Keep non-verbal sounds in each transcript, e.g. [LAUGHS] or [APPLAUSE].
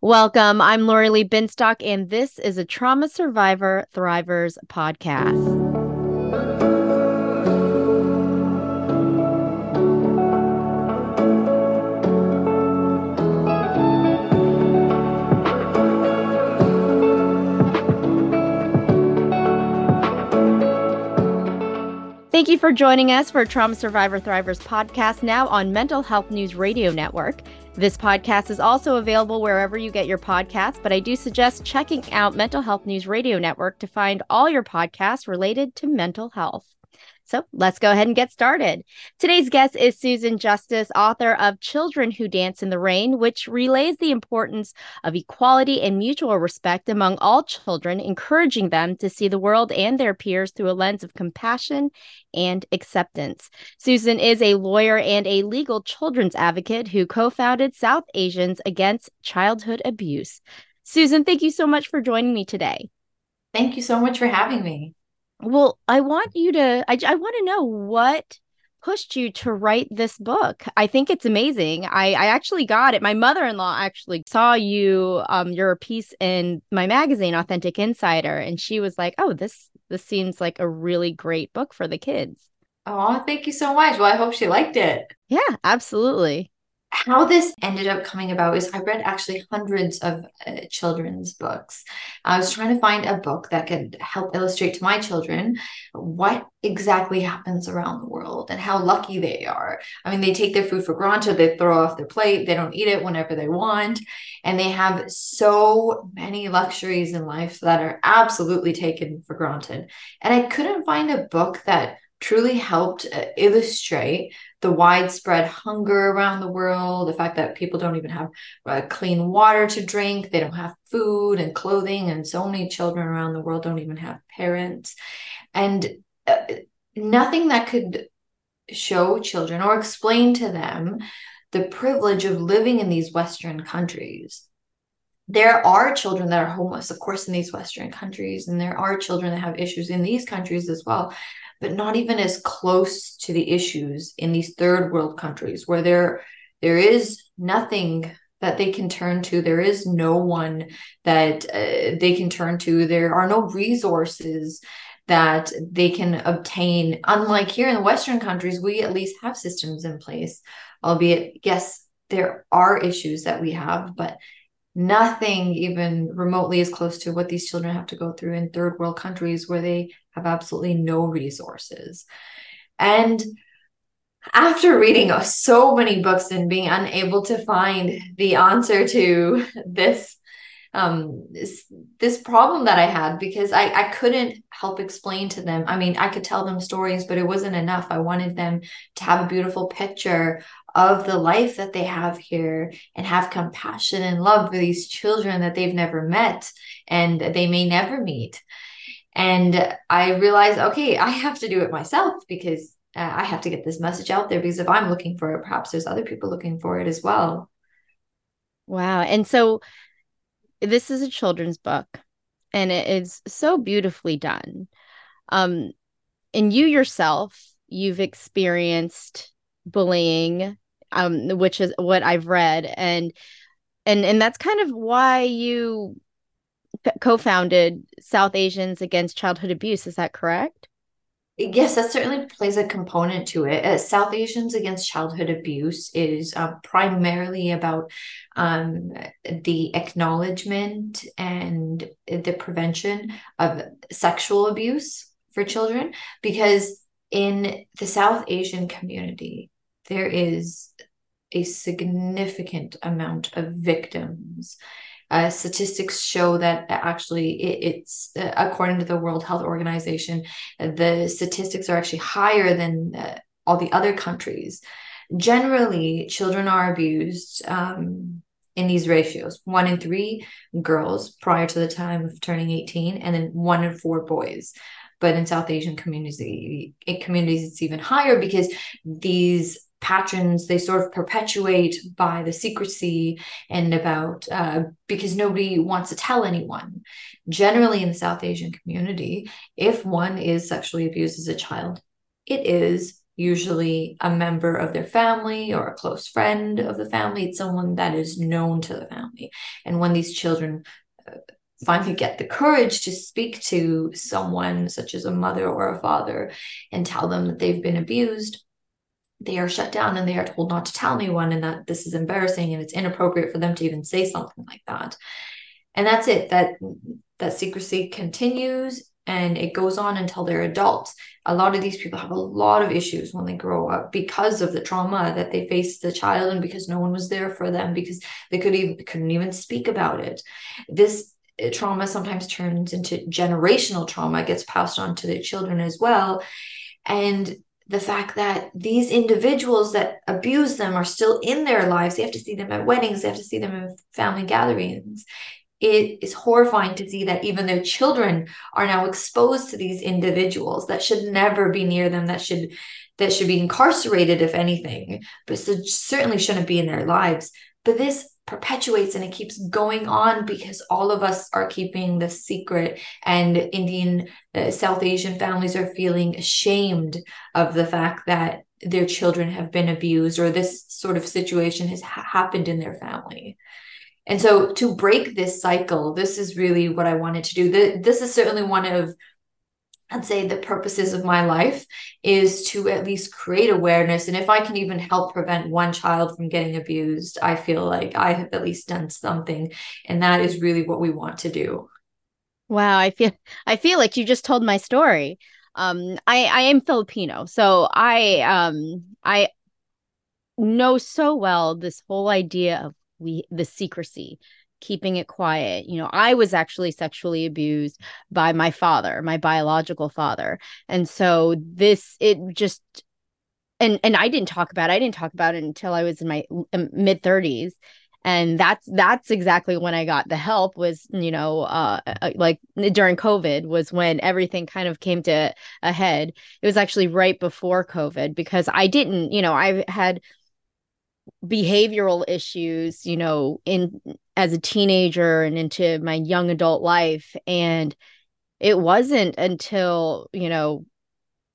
Welcome. I'm Lorilee Binstock, and this is a Trauma Survivor Thrivers podcast. Thank you for joining us for Trauma Survivor Thrivers podcast now on Mental Health News Radio Network. This podcast is also available wherever you get your podcasts, but I do suggest checking out Mental Health News Radio Network to find all your podcasts related to mental health. So let's go ahead and get started. Today's guest is Susan Justice, author of Children Who Dance in the Rain, which relays the importance of equality and mutual respect among all children, encouraging them to see the world and their peers through a lens of compassion and acceptance. Susan is a lawyer and a legal children's advocate who co founded South Asians Against Childhood Abuse. Susan, thank you so much for joining me today. Thank you so much for having me. Well, I want you to, I, I want to know what pushed you to write this book. I think it's amazing. I, I actually got it. My mother in law actually saw you, um, your piece in my magazine, Authentic Insider, and she was like, oh, this, this seems like a really great book for the kids. Oh, thank you so much. Well, I hope she liked it. Yeah, absolutely how this ended up coming about is I read actually hundreds of uh, children's books. I was trying to find a book that could help illustrate to my children what exactly happens around the world and how lucky they are. I mean, they take their food for granted, they throw off their plate, they don't eat it whenever they want, and they have so many luxuries in life that are absolutely taken for granted. And I couldn't find a book that truly helped uh, illustrate the widespread hunger around the world, the fact that people don't even have uh, clean water to drink, they don't have food and clothing, and so many children around the world don't even have parents. And uh, nothing that could show children or explain to them the privilege of living in these Western countries. There are children that are homeless, of course, in these Western countries, and there are children that have issues in these countries as well but not even as close to the issues in these third world countries where there there is nothing that they can turn to. There is no one that uh, they can turn to. There are no resources that they can obtain. Unlike here in the western countries we at least have systems in place albeit yes there are issues that we have but nothing even remotely as close to what these children have to go through in third world countries where they have absolutely no resources. And after reading so many books and being unable to find the answer to this um this, this problem that i had because i i couldn't help explain to them i mean i could tell them stories but it wasn't enough i wanted them to have a beautiful picture of the life that they have here and have compassion and love for these children that they've never met and they may never meet and I realized, okay, I have to do it myself because uh, I have to get this message out there because if I'm looking for it, perhaps there's other people looking for it as well. Wow. And so this is a children's book and it is so beautifully done. Um, and you yourself, you've experienced bullying, um, which is what I've read. And and and that's kind of why you co-founded South Asians Against Childhood Abuse. Is that correct? Yes, that certainly plays a component to it. Uh, South Asians Against Childhood Abuse is uh, primarily about um, the acknowledgement and the prevention of sexual abuse for children, because in the South Asian community, there is a significant amount of victims. Uh, statistics show that actually it, it's uh, according to the World Health Organization, the statistics are actually higher than uh, all the other countries. Generally, children are abused um, in these ratios: one in three girls prior to the time of turning eighteen, and then one in four boys. But in South Asian communities, communities it's even higher because these patrons they sort of perpetuate by the secrecy and about uh, because nobody wants to tell anyone generally in the south asian community if one is sexually abused as a child it is usually a member of their family or a close friend of the family. It's someone that is known to the family. And when these children uh, finally get the courage to speak to someone, such as a mother or a father, and tell them that they've been abused, they are shut down and they are told not to tell anyone and that this is embarrassing and it's inappropriate for them to even say something like that. And that's it. That that secrecy continues and it goes on until they're adults. A lot of these people have a lot of issues when they grow up because of the trauma that they faced as a child and because no one was there for them because they could even couldn't even speak about it. This uh, trauma sometimes turns into generational trauma, gets passed on to the children as well. And the fact that these individuals that abuse them are still in their lives, they have to see them at weddings, they have to see them in family gatherings. It is horrifying to see that even their children are now exposed to these individuals that should never be near them, that should that should be incarcerated, if anything, but so certainly shouldn't be in their lives. But this perpetuates and it keeps going on because all of us are keeping the secret. And indian uh, south asian families are feeling ashamed of the fact that their children have been abused or this sort of situation has ha- happened in their family. And so to break this cycle this is really what i wanted to do. This is certainly one of I'd say the purposes of my life is to at least create awareness. And if I can even help prevent one child from getting abused, I feel like I have at least done something. And that is really what we want to do. Wow, I feel I feel like you just told my story. Um, I I am Filipino, so I um I know so well this whole idea of we the secrecy keeping it quiet. You know, I was actually sexually abused by my father, my biological father. And so this it just and and I didn't talk about it. I didn't talk about it until I was in my um, mid 30s and that's that's exactly when i got the help was you know uh, uh like during covid was when everything kind of came to a head it was actually right before covid because i didn't you know i had behavioral issues you know in as a teenager and into my young adult life. And it wasn't until you know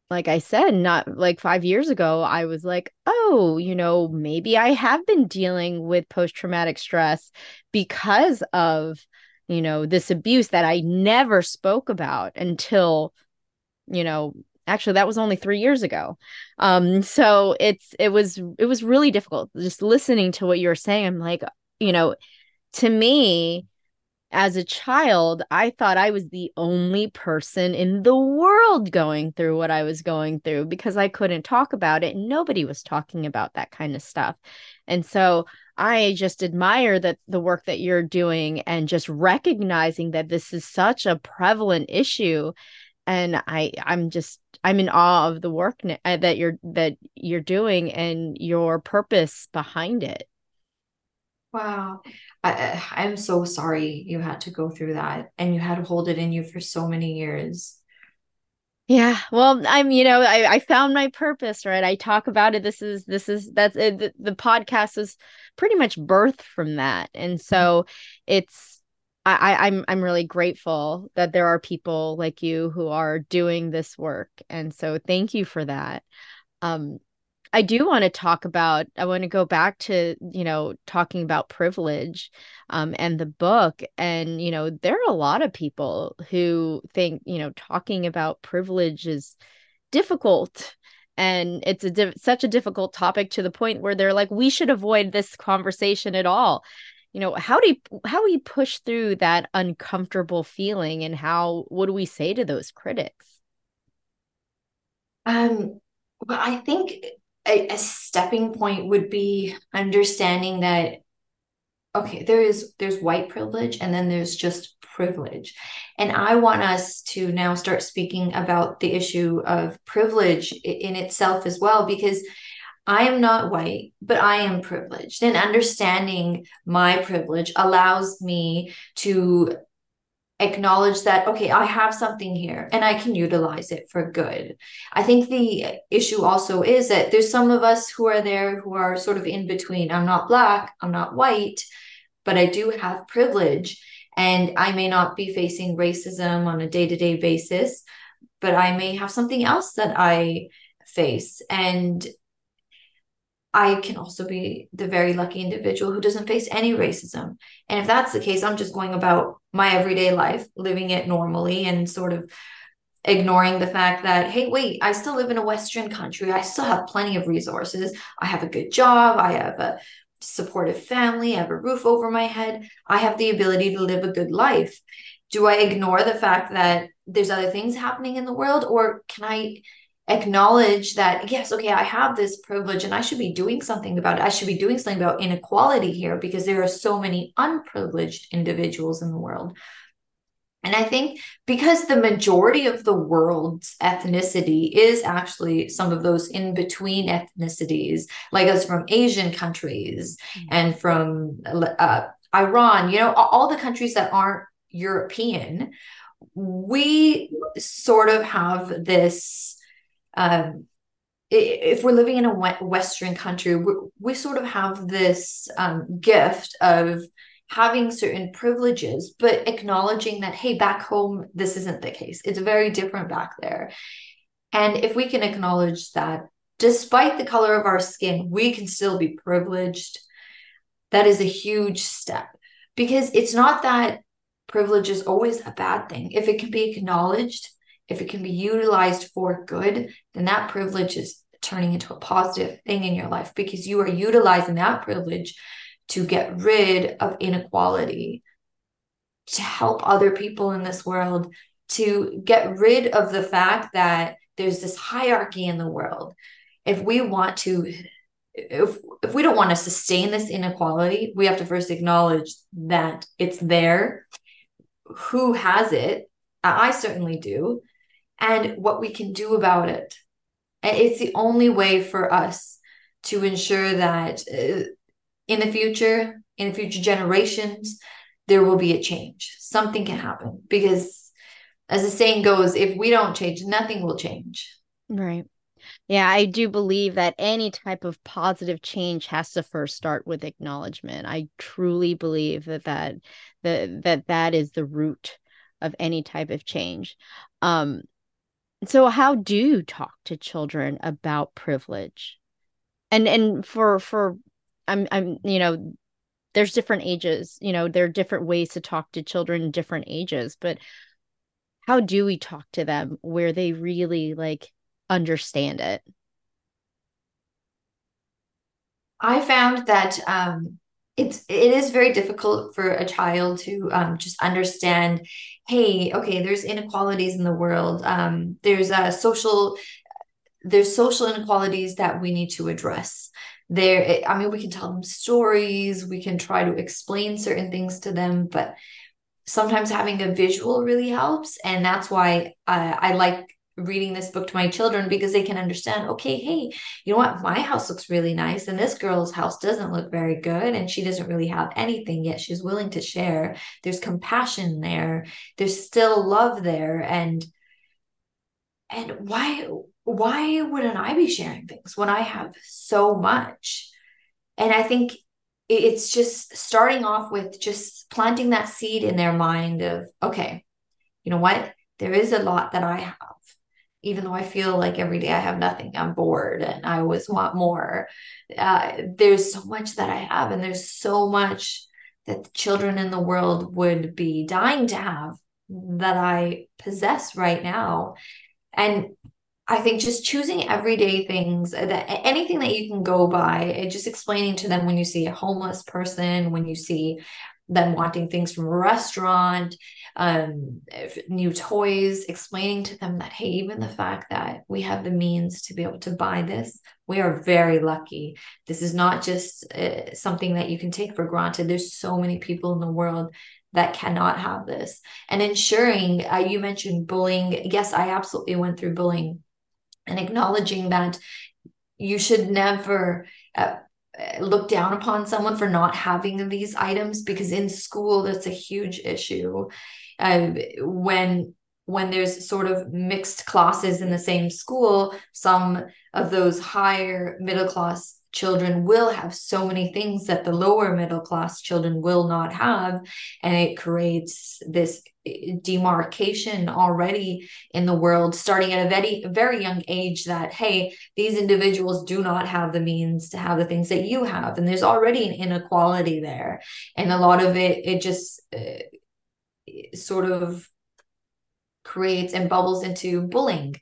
like i said not like 5 years ago i was like oh you know maybe i have been dealing with post traumatic stress because of you know this abuse that i never spoke about until you know actually that was only three years ago. Um so it's it was it was really difficult. Just listening to what you were saying i'm like you know to me as a child i thought i was the only person in the world going through what i was going through because i couldn't talk about it. And nobody was talking about that kind of stuff. And so i just admire that the work that you're doing and just recognizing that this is such a prevalent issue. And i i'm just i'm in awe of the work uh, that you're that you're doing and your purpose behind it wow. I, i'm so sorry you had to go through that and you had to hold it in you for so many years. Yeah well i'm you know i, I found my purpose right? I talk about it. This is this is that's it, the, the podcast is pretty much birthed from that. And so it's I, I'm I'm really grateful that there are people like you who are doing this work, and so thank you for that. Um, I do want to talk about. I want to go back to you know talking about privilege, um, and the book, and you know there are a lot of people who think you know talking about privilege is difficult and it's a such a difficult topic to the point where they're like we should avoid this conversation at all you know how do you how we push through that uncomfortable feeling and how what do we say to those critics um well i think a, a stepping point would be understanding that okay there is there's white privilege and then there's just privilege and i want us to now start speaking about the issue of privilege in itself as well because I am not white, but I am privileged. And understanding my privilege allows me to acknowledge that, okay, I have something here and I can utilize it for good. I think the issue also is that there's some of us who are there who are sort of in between. I'm not Black, I'm not white, but I do have privilege. And I may not be facing racism on a day to day basis, but I may have something else that I face. And I can also be the very lucky individual who doesn't face any racism. And if that's the case, I'm just going about my everyday life, living it normally and sort of ignoring the fact that, hey, wait, I still live in a Western country. I still have plenty of resources. I have a good job. I have a supportive family. I have a roof over my head. I have the ability to live a good life. Do I ignore the fact that there's other things happening in the world? Or can I acknowledge that, yes, okay, I have this privilege and I should be doing something about it? I should be doing something about inequality here because there are so many unprivileged individuals in the world and I think because the majority of the world's ethnicity is actually some of those in between ethnicities, like us from Asian countries mm-hmm. and from uh, Iran, you know, all the countries that aren't European, we sort of have this. Um, if we're living in a Western country, we, we sort of have this um, gift of having certain privileges, but acknowledging that, hey, back home, this isn't the case. It's very different back there. And if we can acknowledge that, despite the color of our skin, we can still be privileged, that is a huge step because it's not that privilege is always a bad thing. If it can be acknowledged, if it can be utilized for good, then that privilege is turning into a positive thing in your life because you are utilizing that privilege to get rid of inequality, to help other people in this world, to get rid of the fact that there's this hierarchy in the world. If we want to, if, if we don't want to sustain this inequality, we have to first acknowledge that it's there, who has it. I certainly do, and what we can do about it. It's the only way for us to ensure that uh, in the future, in future generations, there will be a change. Something can happen because, as the saying goes, if we don't change, nothing will change. Right. Yeah, I do believe that any type of positive change has to first start with acknowledgement. I truly believe that that that that, that is the root of any type of change. Um, so how do you talk to children about privilege? And and for for I'm I'm you know there's different ages, you know, there are different ways to talk to children different ages, but how do we talk to them where they really like understand it? I found that um it's it is very difficult for a child to um, just understand hey okay there's inequalities in the world. Um, there's a social there's social inequalities that we need to address. There i mean we can tell them stories we can try to explain certain things to them but sometimes having a visual really helps. And that's why I, I like reading this book to my children because they can understand okay hey you know what? My house looks really nice and this girl's house doesn't look very good and she doesn't really have anything yet. She's willing to share. There's compassion there. There's still love there. And and why why wouldn't I be sharing things when I have so much? And I think it's just starting off with just planting that seed in their mind of, okay, you know what? There is a lot that I have, even though I feel like every day I have nothing. I'm bored and I always want more. Uh, there's so much that I have, and there's so much that the children in the world would be dying to have that I possess right now. And I think just choosing everyday things that anything that you can go by, just explaining to them when you see a homeless person, when you see them wanting things from a restaurant, um, new toys, explaining to them that, hey, even the fact that we have the means to be able to buy this, we are very lucky. This is not just uh, something that you can take for granted. There's so many people in the world that cannot have this. And ensuring, uh, you mentioned bullying. Yes, I absolutely went through bullying and acknowledging that you should never uh, look down upon someone for not having these items because in school that's a huge issue. Uh, when when there's sort of mixed classes in the same school some of those higher middle class children will have so many things that the lower middle class children will not have. And it creates this eh, demarcation already in the world starting at a very very young age that hey these individuals do not have the means to have the things that you have. And there's already an inequality there. And a lot of it it just uh, sort of creates and bubbles into bullying.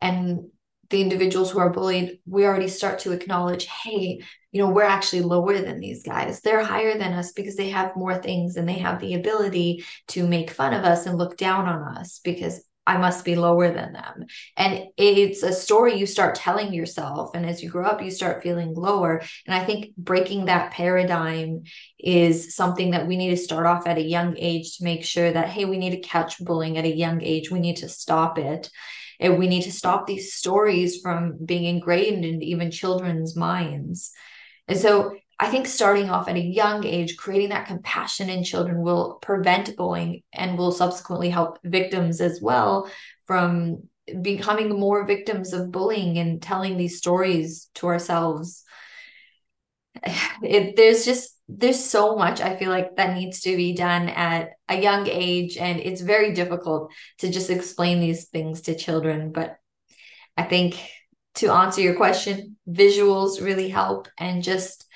And the individuals who are bullied, we already start to acknowledge, hey, you know, we're actually lower than these guys. They're higher than us because they have more things and they have the ability to make fun of us and look down on us because I must be lower than them. And it's a story you start telling yourself. And as you grow up, you start feeling lower. And I think breaking that paradigm is something that we need to start off at a young age to make sure that, hey, we need to catch bullying at a young age. We need to stop it and we need to stop these stories from being ingrained in even children's minds. And so I think starting off at a young age, creating that compassion in children will prevent bullying and will subsequently help victims as well from becoming more victims of bullying and telling these stories to ourselves. [SIGHS] It, there's just there's so much I feel like that needs to be done at a young age. And it's very difficult to just explain these things to children. But I think to answer your question, visuals really help and just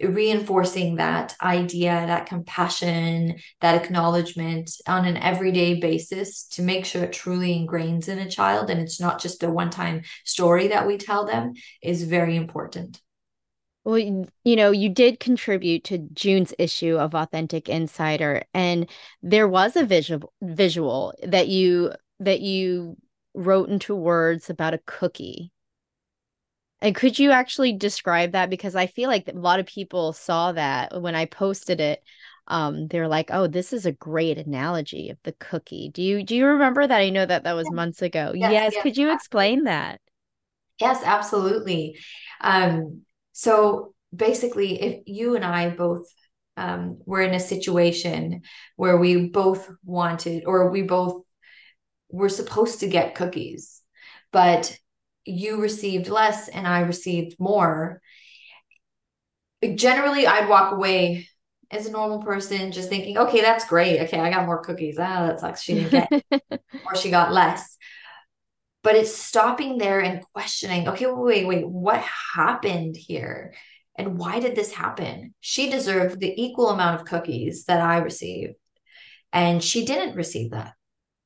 reinforcing that idea, that compassion, that acknowledgement on an everyday basis to make sure it truly ingrains in a child and it's not just a one time story that we tell them is very important. Well, you know, you did contribute to June's issue of Authentic Insider, and there was a visual visual that you that you wrote into words about a cookie. And could you actually describe that? Because I feel like a lot of people saw that when I posted it. Um, they're like, "Oh, this is a great analogy of the cookie." Do you do you remember that? I know that that was months ago. Yes, yes. yes could you explain that? Yes, absolutely. Um, so basically, if you and I both um, were in a situation where we both wanted or we both were supposed to get cookies, but you received less and I received more, generally I'd walk away as a normal person just thinking, okay, that's great. Okay, I got more cookies. Ah, that sucks. She didn't get [LAUGHS] or she got less but it's stopping there and questioning okay wait wait what happened here and why did this happen she deserved the equal amount of cookies that i received and she didn't receive that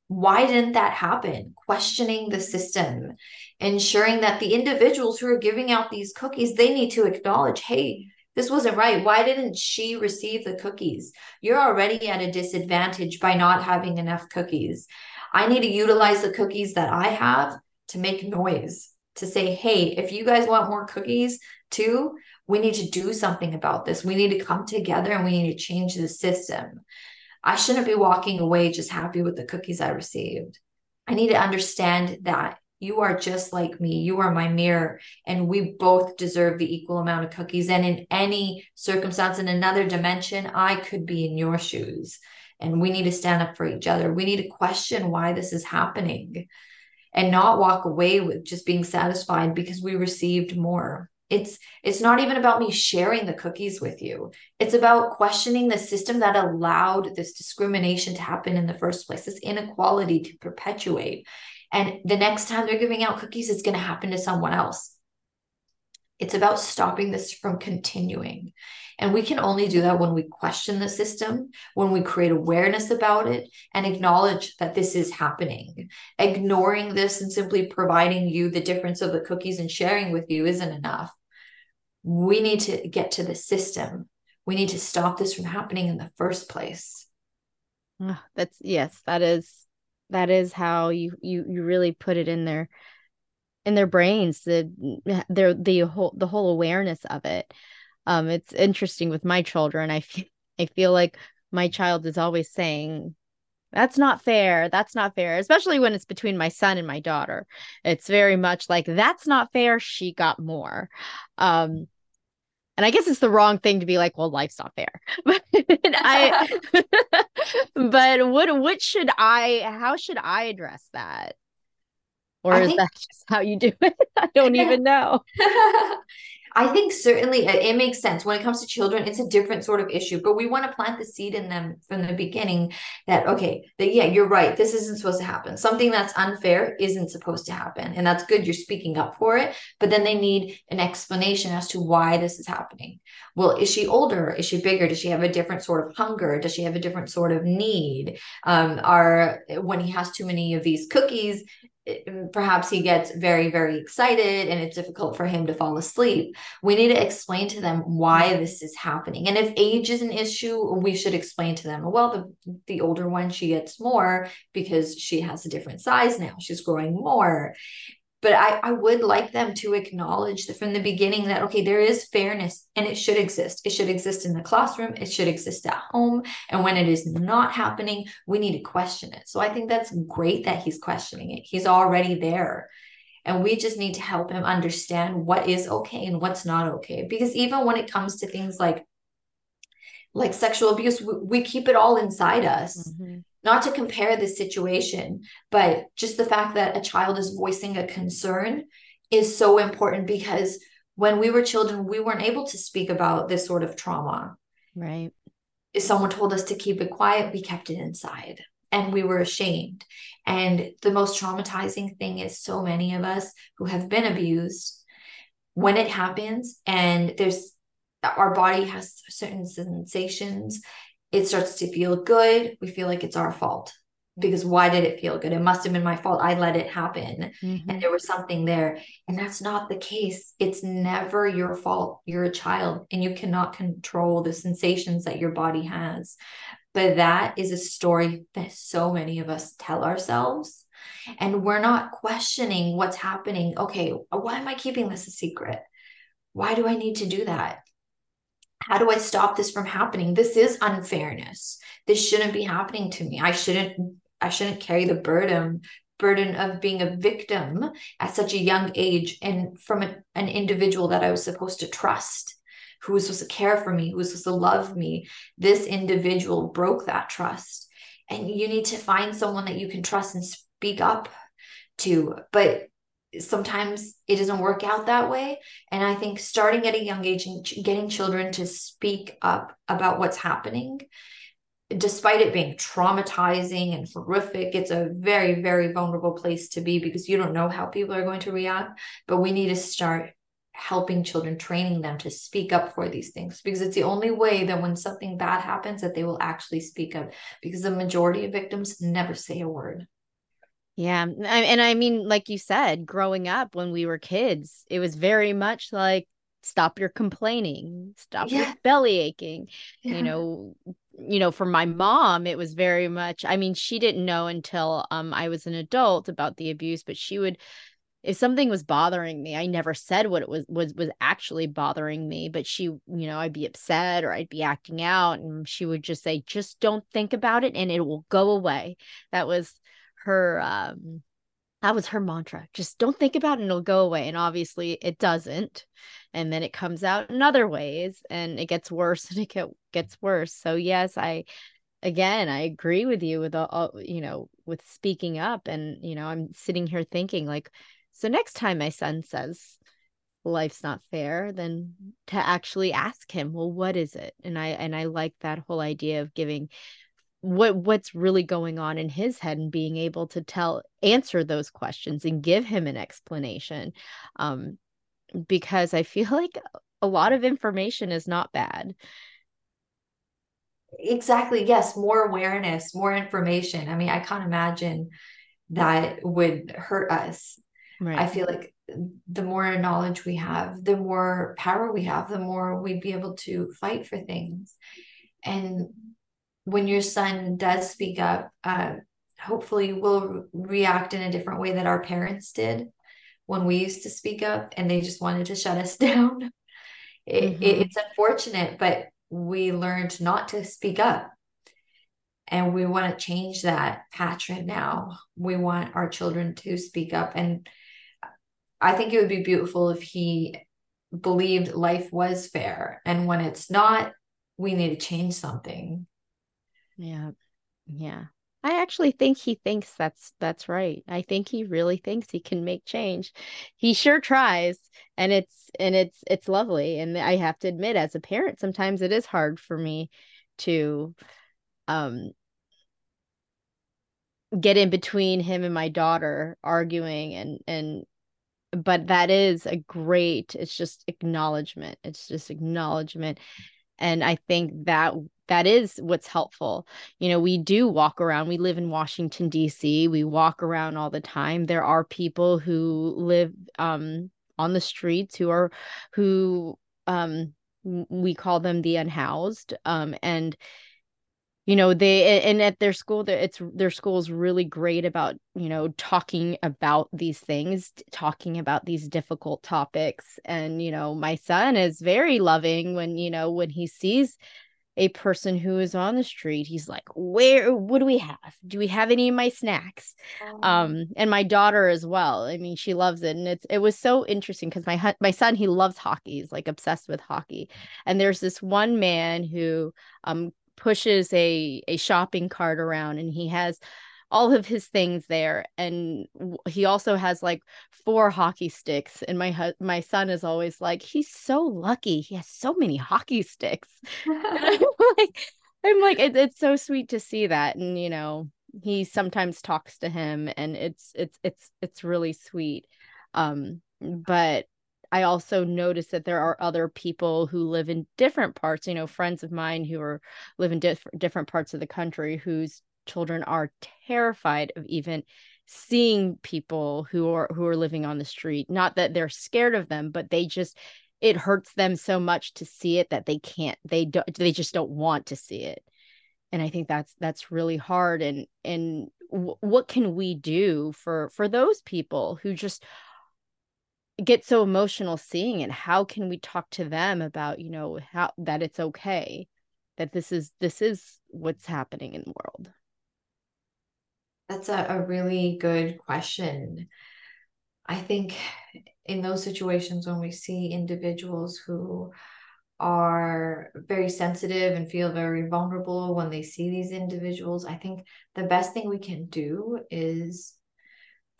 why didn't that happen questioning the system ensuring that the individuals who are giving out these cookies they need to acknowledge hey this wasn't right. Why didn't she receive the cookies? You're already at a disadvantage by not having enough cookies. I need to utilize the cookies that I have to make noise, to say, hey, if you guys want more cookies too, we need to do something about this. We need to come together and we need to change the system. I shouldn't be walking away just happy with the cookies I received. I need to understand that you are just like me. You are my mirror, and we both deserve the equal amount of cookies. And in any circumstance, in another dimension, I could be in your shoes and we need to stand up for each other. We need to question why this is happening and not walk away with just being satisfied because we received more. It's it's not even about me sharing the cookies with you. It's about questioning the system that allowed this discrimination to happen in the first place, this inequality to perpetuate. And the next time they're giving out cookies, it's going to happen to someone else. It's about stopping this from continuing. And we can only do that when we question the system, when we create awareness about it and acknowledge that this is happening. Ignoring this and simply providing you the difference of the cookies and sharing with you isn't enough. We need to get to the system. We need to stop this from happening in the first place. Oh, that's yes, that is that is how you you you really put it in there in their brains the their the whole the whole awareness of it um it's interesting with my children. I feel i feel like my child is always saying that's not fair. That's not fair especially when it's between my son and my daughter. It's very much like that's not fair. She got more. Um and i guess it's the wrong thing to be like well life's not fair. [LAUGHS] But i [LAUGHS] but what what should i how should i address that? Or I is think, that [LAUGHS] just how you do it? I don't even know. I think certainly it makes sense when it comes to children. It's a different sort of issue, but we want to plant the seed in them from the beginning that okay, that yeah, you're right. This isn't supposed to happen. Something that's unfair isn't supposed to happen, and that's good. You're speaking up for it, but then they need an explanation as to why this is happening. Well, is she older? Is she bigger? Does she have a different sort of hunger? Does she have a different sort of need? Um, are when he has too many of these cookies, perhaps he gets very very excited and it's difficult for him to fall asleep. We need to explain to them why this is happening. And if age is an issue we should explain to them well the the older one she gets more because she has a different size now. She's growing more but I, I would like them to acknowledge that from the beginning that okay there is fairness and it should exist. It should exist in the classroom. It should exist at home. And when it is not happening we need to question it. So i think that's great that he's questioning it. He's already there. And we just need to help him understand what is okay and what's not okay. Because even when it comes to things like like sexual abuse we, we keep it all inside us. Mm-hmm not to compare the situation, but just the fact that a child is voicing a concern is so important because when we were children, we weren't able to speak about this sort of trauma. Right. If someone told us to keep it quiet, we kept it inside and we were ashamed. And the most traumatizing thing is so many of us who have been abused, when it happens and there's our body has certain sensations it starts to feel good, we feel like it's our fault. Because why did it feel good? It must have been my fault. I let it happen. Mm-hmm. And there was something there. And that's not the case. It's never your fault. You're a child and you cannot control the sensations that your body has. But that is a story that so many of us tell ourselves. And we're not questioning what's happening. Okay, why am I keeping this a secret? Why do I need to do that? How do I stop this from happening? This is unfairness. This shouldn't be happening to me. I shouldn't I shouldn't carry the burden burden of being a victim at such a young age and from a, an individual that I was supposed to trust, who was supposed to care for me, who was supposed to love me. This individual broke that trust. And you need to find someone that you can trust and speak up to. But sometimes it doesn't work out that way. And i think starting at a young age and getting children to speak up about what's happening despite it being traumatizing and horrific it's a very very vulnerable place to be because you don't know how people are going to react. But we need to start helping children training them to speak up for these things because it's the only way that when something bad happens that they will actually speak up because the majority of victims never say a word yeah. And I mean, like you said, growing up when we were kids, it was very much like, stop your complaining, stop yeah. your belly aching. Yeah. You know, you know, for my mom, it was very much, I mean, she didn't know until um I was an adult about the abuse, but she would if something was bothering me, I never said what it was was was actually bothering me, but she, you know, I'd be upset or I'd be acting out and she would just say just don't think about it and it will go away. That was her um that was her mantra just don't think about it and it'll go away. And obviously it doesn't. And then it comes out in other ways and it gets worse [LAUGHS] and it get, gets worse. So yes i again i agree with you with all you know with speaking up and you know i'm sitting here thinking like so next time my son says life's not fair then to actually ask him well what is it? And i and i like that whole idea of giving what what's really going on in his head and being able to tell answer those questions and give him an explanation um because i feel [LAUGHS] like a lot of information is not bad. Exactly yes more awareness more information. I mean i can't imagine that would hurt us. Right. i feel like the more knowledge we have the more power we have the more we'd be able to fight for things. And when your son does speak up, uh, hopefully we'll react in a different way that our parents did when we used to speak up and they just wanted to shut us [LAUGHS] down. It, mm-hmm. it, it's unfortunate, but we learned not to speak up. And we want to change that pattern now. We want our children to speak up. And I think it would be beautiful if he believed life was fair. And when it's not, we need to change something. Yeah. Yeah. I actually think he thinks that's that's right. I think he really thinks he can make change. He sure tries and it's and it's it's lovely and I have to admit as a parent sometimes it is hard for me to um get in between him and my daughter arguing and and but that is a great it's just acknowledgement it's just acknowledgement and i think that that is what's helpful. You know we do walk around we live in washington d.c we walk around all the time. There are people who live um on the streets who are who um we call them the unhoused um and you know they and at their school it's their school is really great about you know talking about these things talking about these difficult topics. And you know my son is very loving when you know when he sees a person who is on the street he's like where what do we have do we have any of my snacks oh. um and my daughter as well i mean she loves it and it's it was so interesting because my my son he loves hockey he's like obsessed with hockey and there's this one man who um pushes a a shopping cart around and he has all of his things there and he also has like four hockey sticks and my my son is always like he's so lucky he has so many hockey sticks. [LAUGHS] I'm [LAUGHS] like I'm like it, it's so sweet to see that and you know he sometimes talks to him and it's it's it's it's really sweet. Um but I also notice that there are other people who live in different parts, you know, friends of mine who are live in diff- different parts of the country whose children are terrified of even seeing people who are who are living on the street. Not that they're scared of them, but they just it hurts them so much to see it that they can't they don't they just don't want to see it. And I think that's that's really hard and and w- what can we do for for those people who just get so emotional seeing it how can we talk to them about you know how that it's okay that this is this is what's happening in the world that's a, a really good question. I think in those situations when we see individuals who are very sensitive and feel very vulnerable when they see these individuals i think the best thing we can do is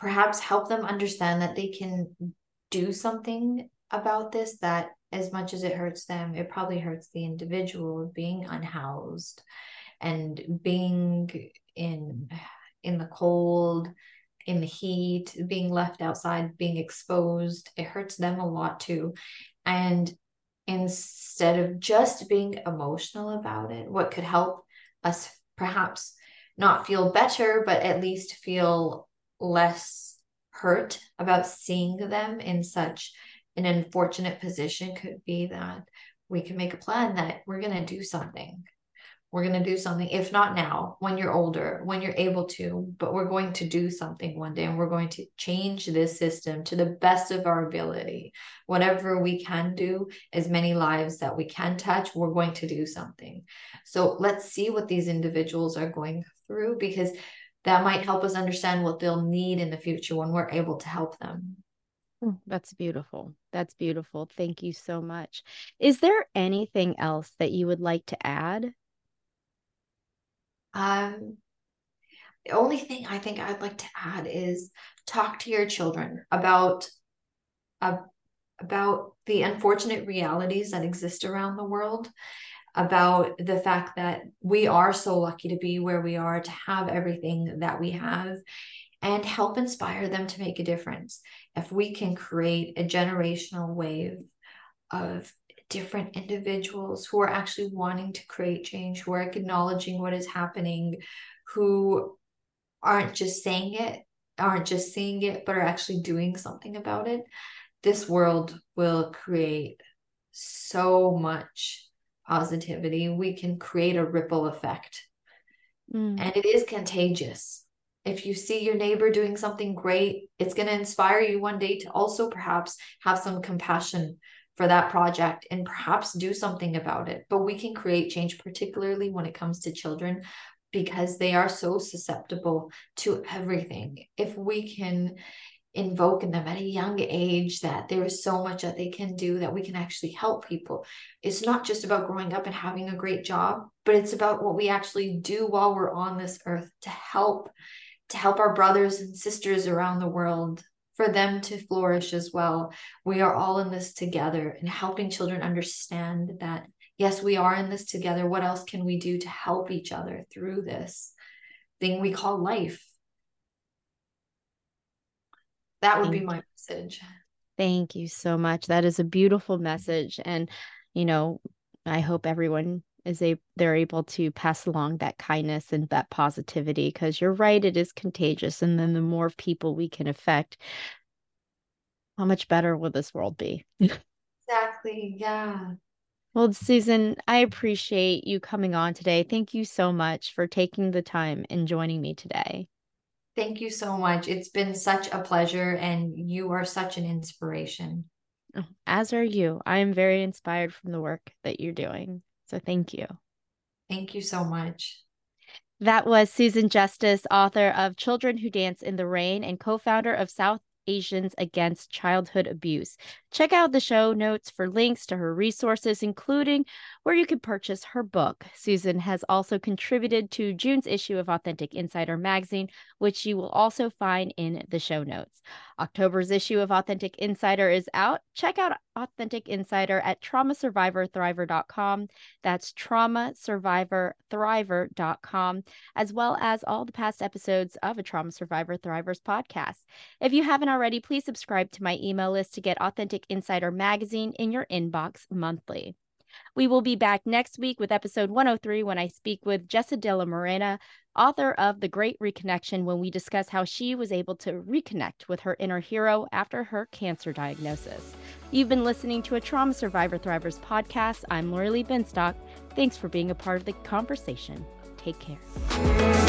perhaps help them understand that they can do something about this that as much as it hurts them it probably hurts the individual being unhoused and being in in the cold in the heat being left outside being exposed it hurts them a lot too and instead of just being emotional about it what could help us perhaps not feel better but at least feel less hurt about seeing them in such an unfortunate position could be that we can make a plan that we're going to do something. We're going to do something, if not now, when you're older, when you're able to, but we're going to do something one day and we're going to change this system to the best of our ability. Whatever we can do, as many lives that we can touch, we're going to do something. So let's see what these individuals are going through because that might help us understand what they'll need in the future when we're able to help them. Oh, that's beautiful. That's beautiful. Thank you so much. Is there anything else that you would like to add? Um, the only thing I think I'd like to add is talk to your children about uh, about the unfortunate realities that exist around the world about the fact that we are so lucky to be where we are, to have everything that we have, and help inspire them to make a difference. If we can create a generational wave of different individuals who are actually wanting to create change, who are acknowledging what is happening, who aren't just saying it, aren't just seeing it, but are actually doing something about it, this world will create so much positivity, we can create a ripple effect. Mm. And it is contagious. If you see your neighbor doing something great, it's going to inspire you one day to also perhaps have some compassion for that project and perhaps do something about it. But we can create change, particularly when it comes to children, because they are so susceptible to everything. If we can invoke in them at a young age that there is so much that they can do that we can actually help people. It's not just about growing up and having a great job, but it's about what we actually do while we're on this earth to help to help our brothers and sisters around the world for them to flourish as well. We are all in this together and helping children understand that yes, we are in this together. What else can we do to help each other through this thing we call life? That would be my message. Thank you so much. That is a beautiful message. And, you know, I hope everyone is a they're able to pass along that kindness and that positivity because you're right it is contagious and then the more people we can affect how much better will this world be? [LAUGHS] Exactly yeah. Well susan i appreciate you coming on today. Thank you so much for taking the time and joining me today. Thank you so much. It's been such a pleasure and you are such an inspiration. Oh, as are you. I am very inspired from the work that you're doing so thank you. Thank you so much. That was Susan Justice, author of Children Who Dance in the Rain and co founder of South Asians Against Childhood Abuse. Check out the show notes for links to her resources, including where you can purchase her book. Susan has also contributed to June's issue of Authentic Insider magazine, which you will also find in the show notes. October's issue of Authentic Insider is out. Check out Authentic Insider at traumasurvivorthriver.com. That's traumasurvivorthriver.com, as well as all the past episodes of a Trauma Survivor Thrivers podcast. If you haven't already, please subscribe to my email list to get Authentic Insider magazine in your inbox monthly. We will be back next week with episode 103 when I speak with Jessa de la Morena, author of The Great Reconnection, when we discuss how she was able to reconnect with her inner hero after her cancer diagnosis. You've been listening to a Trauma Survivor Thrivers podcast. I'm Lorilee Binstock. Thanks for being a part of the conversation. Take care.